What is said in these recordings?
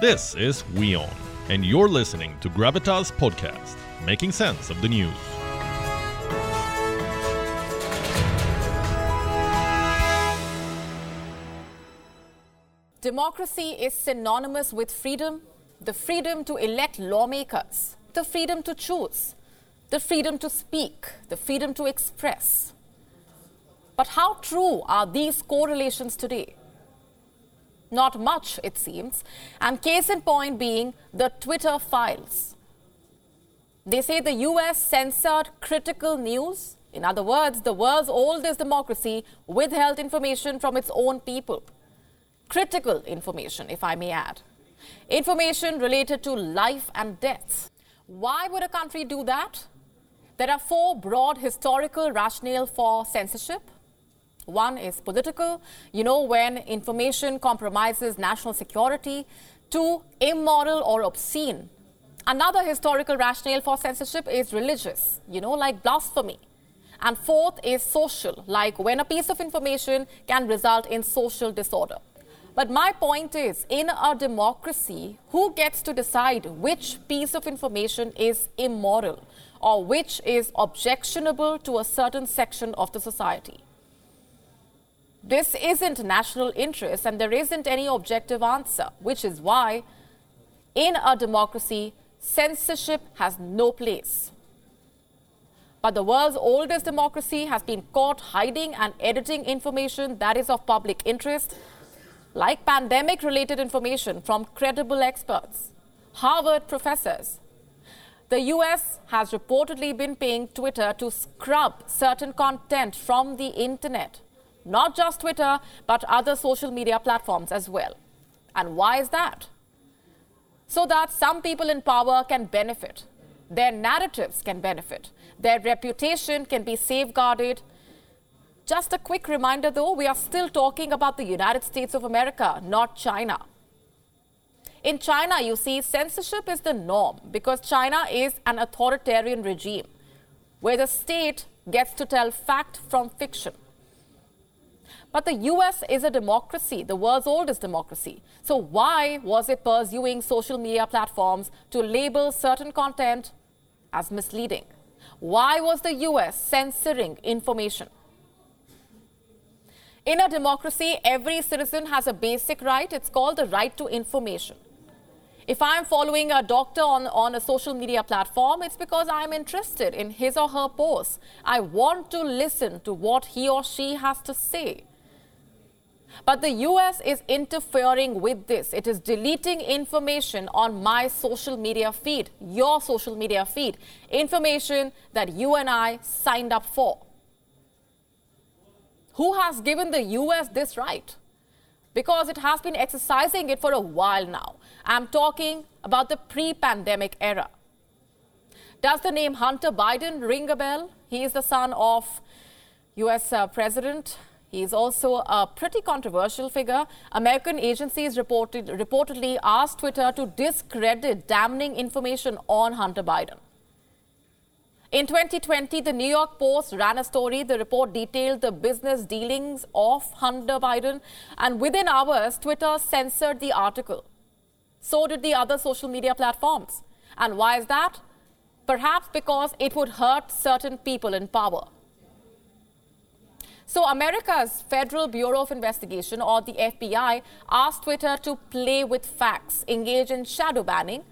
This is WION, and you're listening to Gravitas Podcast, making sense of the news. Democracy is synonymous with freedom the freedom to elect lawmakers, the freedom to choose, the freedom to speak, the freedom to express. But how true are these correlations today? Not much, it seems, and case in point being the Twitter files. They say the US censored critical news. In other words, the world's oldest democracy withheld information from its own people. Critical information, if I may add. Information related to life and death. Why would a country do that? There are four broad historical rationale for censorship. One is political, you know, when information compromises national security. Two, immoral or obscene. Another historical rationale for censorship is religious, you know, like blasphemy. And fourth is social, like when a piece of information can result in social disorder. But my point is in a democracy, who gets to decide which piece of information is immoral or which is objectionable to a certain section of the society? This isn't national interest and there isn't any objective answer, which is why in a democracy, censorship has no place. But the world's oldest democracy has been caught hiding and editing information that is of public interest, like pandemic related information from credible experts, Harvard professors. The US has reportedly been paying Twitter to scrub certain content from the internet not just Twitter, but other social media platforms as well. And why is that? So that some people in power can benefit, their narratives can benefit, their reputation can be safeguarded. Just a quick reminder though, we are still talking about the United States of America, not China. In China, you see, censorship is the norm because China is an authoritarian regime where the state gets to tell fact from fiction. But the US is a democracy, the world's oldest democracy. So why was it pursuing social media platforms to label certain content as misleading? Why was the US censoring information? In a democracy, every citizen has a basic right. It's called the right to information. If I'm following a doctor on, on a social media platform, it's because I'm interested in his or her posts. I want to listen to what he or she has to say. But the US is interfering with this. It is deleting information on my social media feed, your social media feed, information that you and I signed up for. Who has given the US this right? Because it has been exercising it for a while now. I'm talking about the pre pandemic era. Does the name Hunter Biden ring a bell? He is the son of US uh, President he is also a pretty controversial figure. American agencies reported, reportedly asked Twitter to discredit damning information on Hunter Biden. In 2020, the New York Post ran a story. The report detailed the business dealings of Hunter Biden, and within hours, Twitter censored the article. So did the other social media platforms. And why is that? Perhaps because it would hurt certain people in power. So, America's Federal Bureau of Investigation, or the FBI, asked Twitter to play with facts, engage in shadow banning.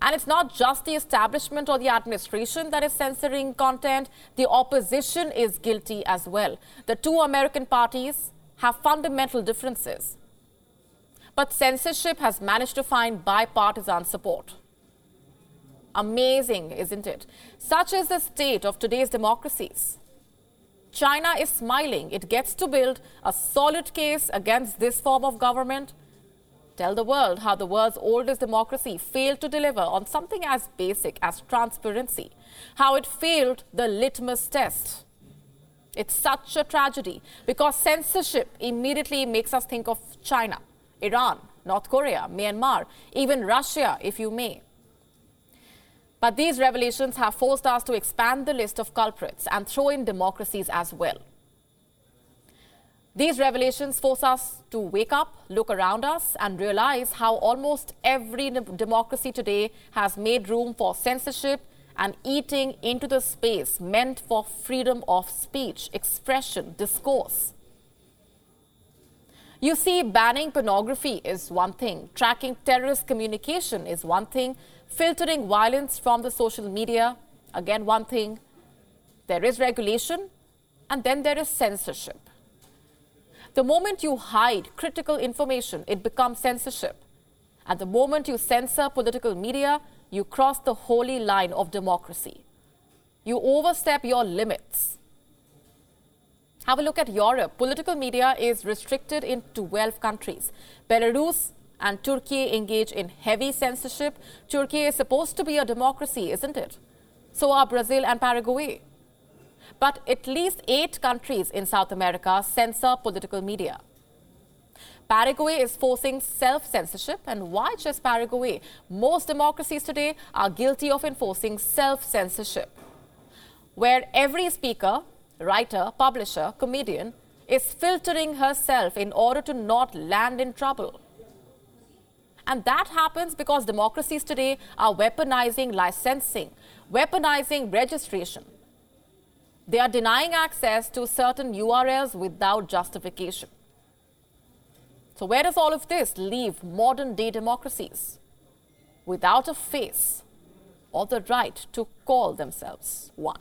And it's not just the establishment or the administration that is censoring content, the opposition is guilty as well. The two American parties have fundamental differences. But censorship has managed to find bipartisan support. Amazing, isn't it? Such is the state of today's democracies. China is smiling. It gets to build a solid case against this form of government. Tell the world how the world's oldest democracy failed to deliver on something as basic as transparency, how it failed the litmus test. It's such a tragedy because censorship immediately makes us think of China, Iran, North Korea, Myanmar, even Russia, if you may. But these revelations have forced us to expand the list of culprits and throw in democracies as well. These revelations force us to wake up, look around us, and realize how almost every democracy today has made room for censorship and eating into the space meant for freedom of speech, expression, discourse. You see, banning pornography is one thing, tracking terrorist communication is one thing, filtering violence from the social media, again, one thing. There is regulation, and then there is censorship. The moment you hide critical information, it becomes censorship. And the moment you censor political media, you cross the holy line of democracy. You overstep your limits. Have a look at Europe. Political media is restricted in 12 countries. Belarus and Turkey engage in heavy censorship. Turkey is supposed to be a democracy, isn't it? So are Brazil and Paraguay. But at least eight countries in South America censor political media. Paraguay is forcing self censorship. And why just Paraguay? Most democracies today are guilty of enforcing self censorship, where every speaker, writer, publisher, comedian is filtering herself in order to not land in trouble. And that happens because democracies today are weaponizing licensing, weaponizing registration. They are denying access to certain URLs without justification. So, where does all of this leave modern day democracies? Without a face or the right to call themselves one.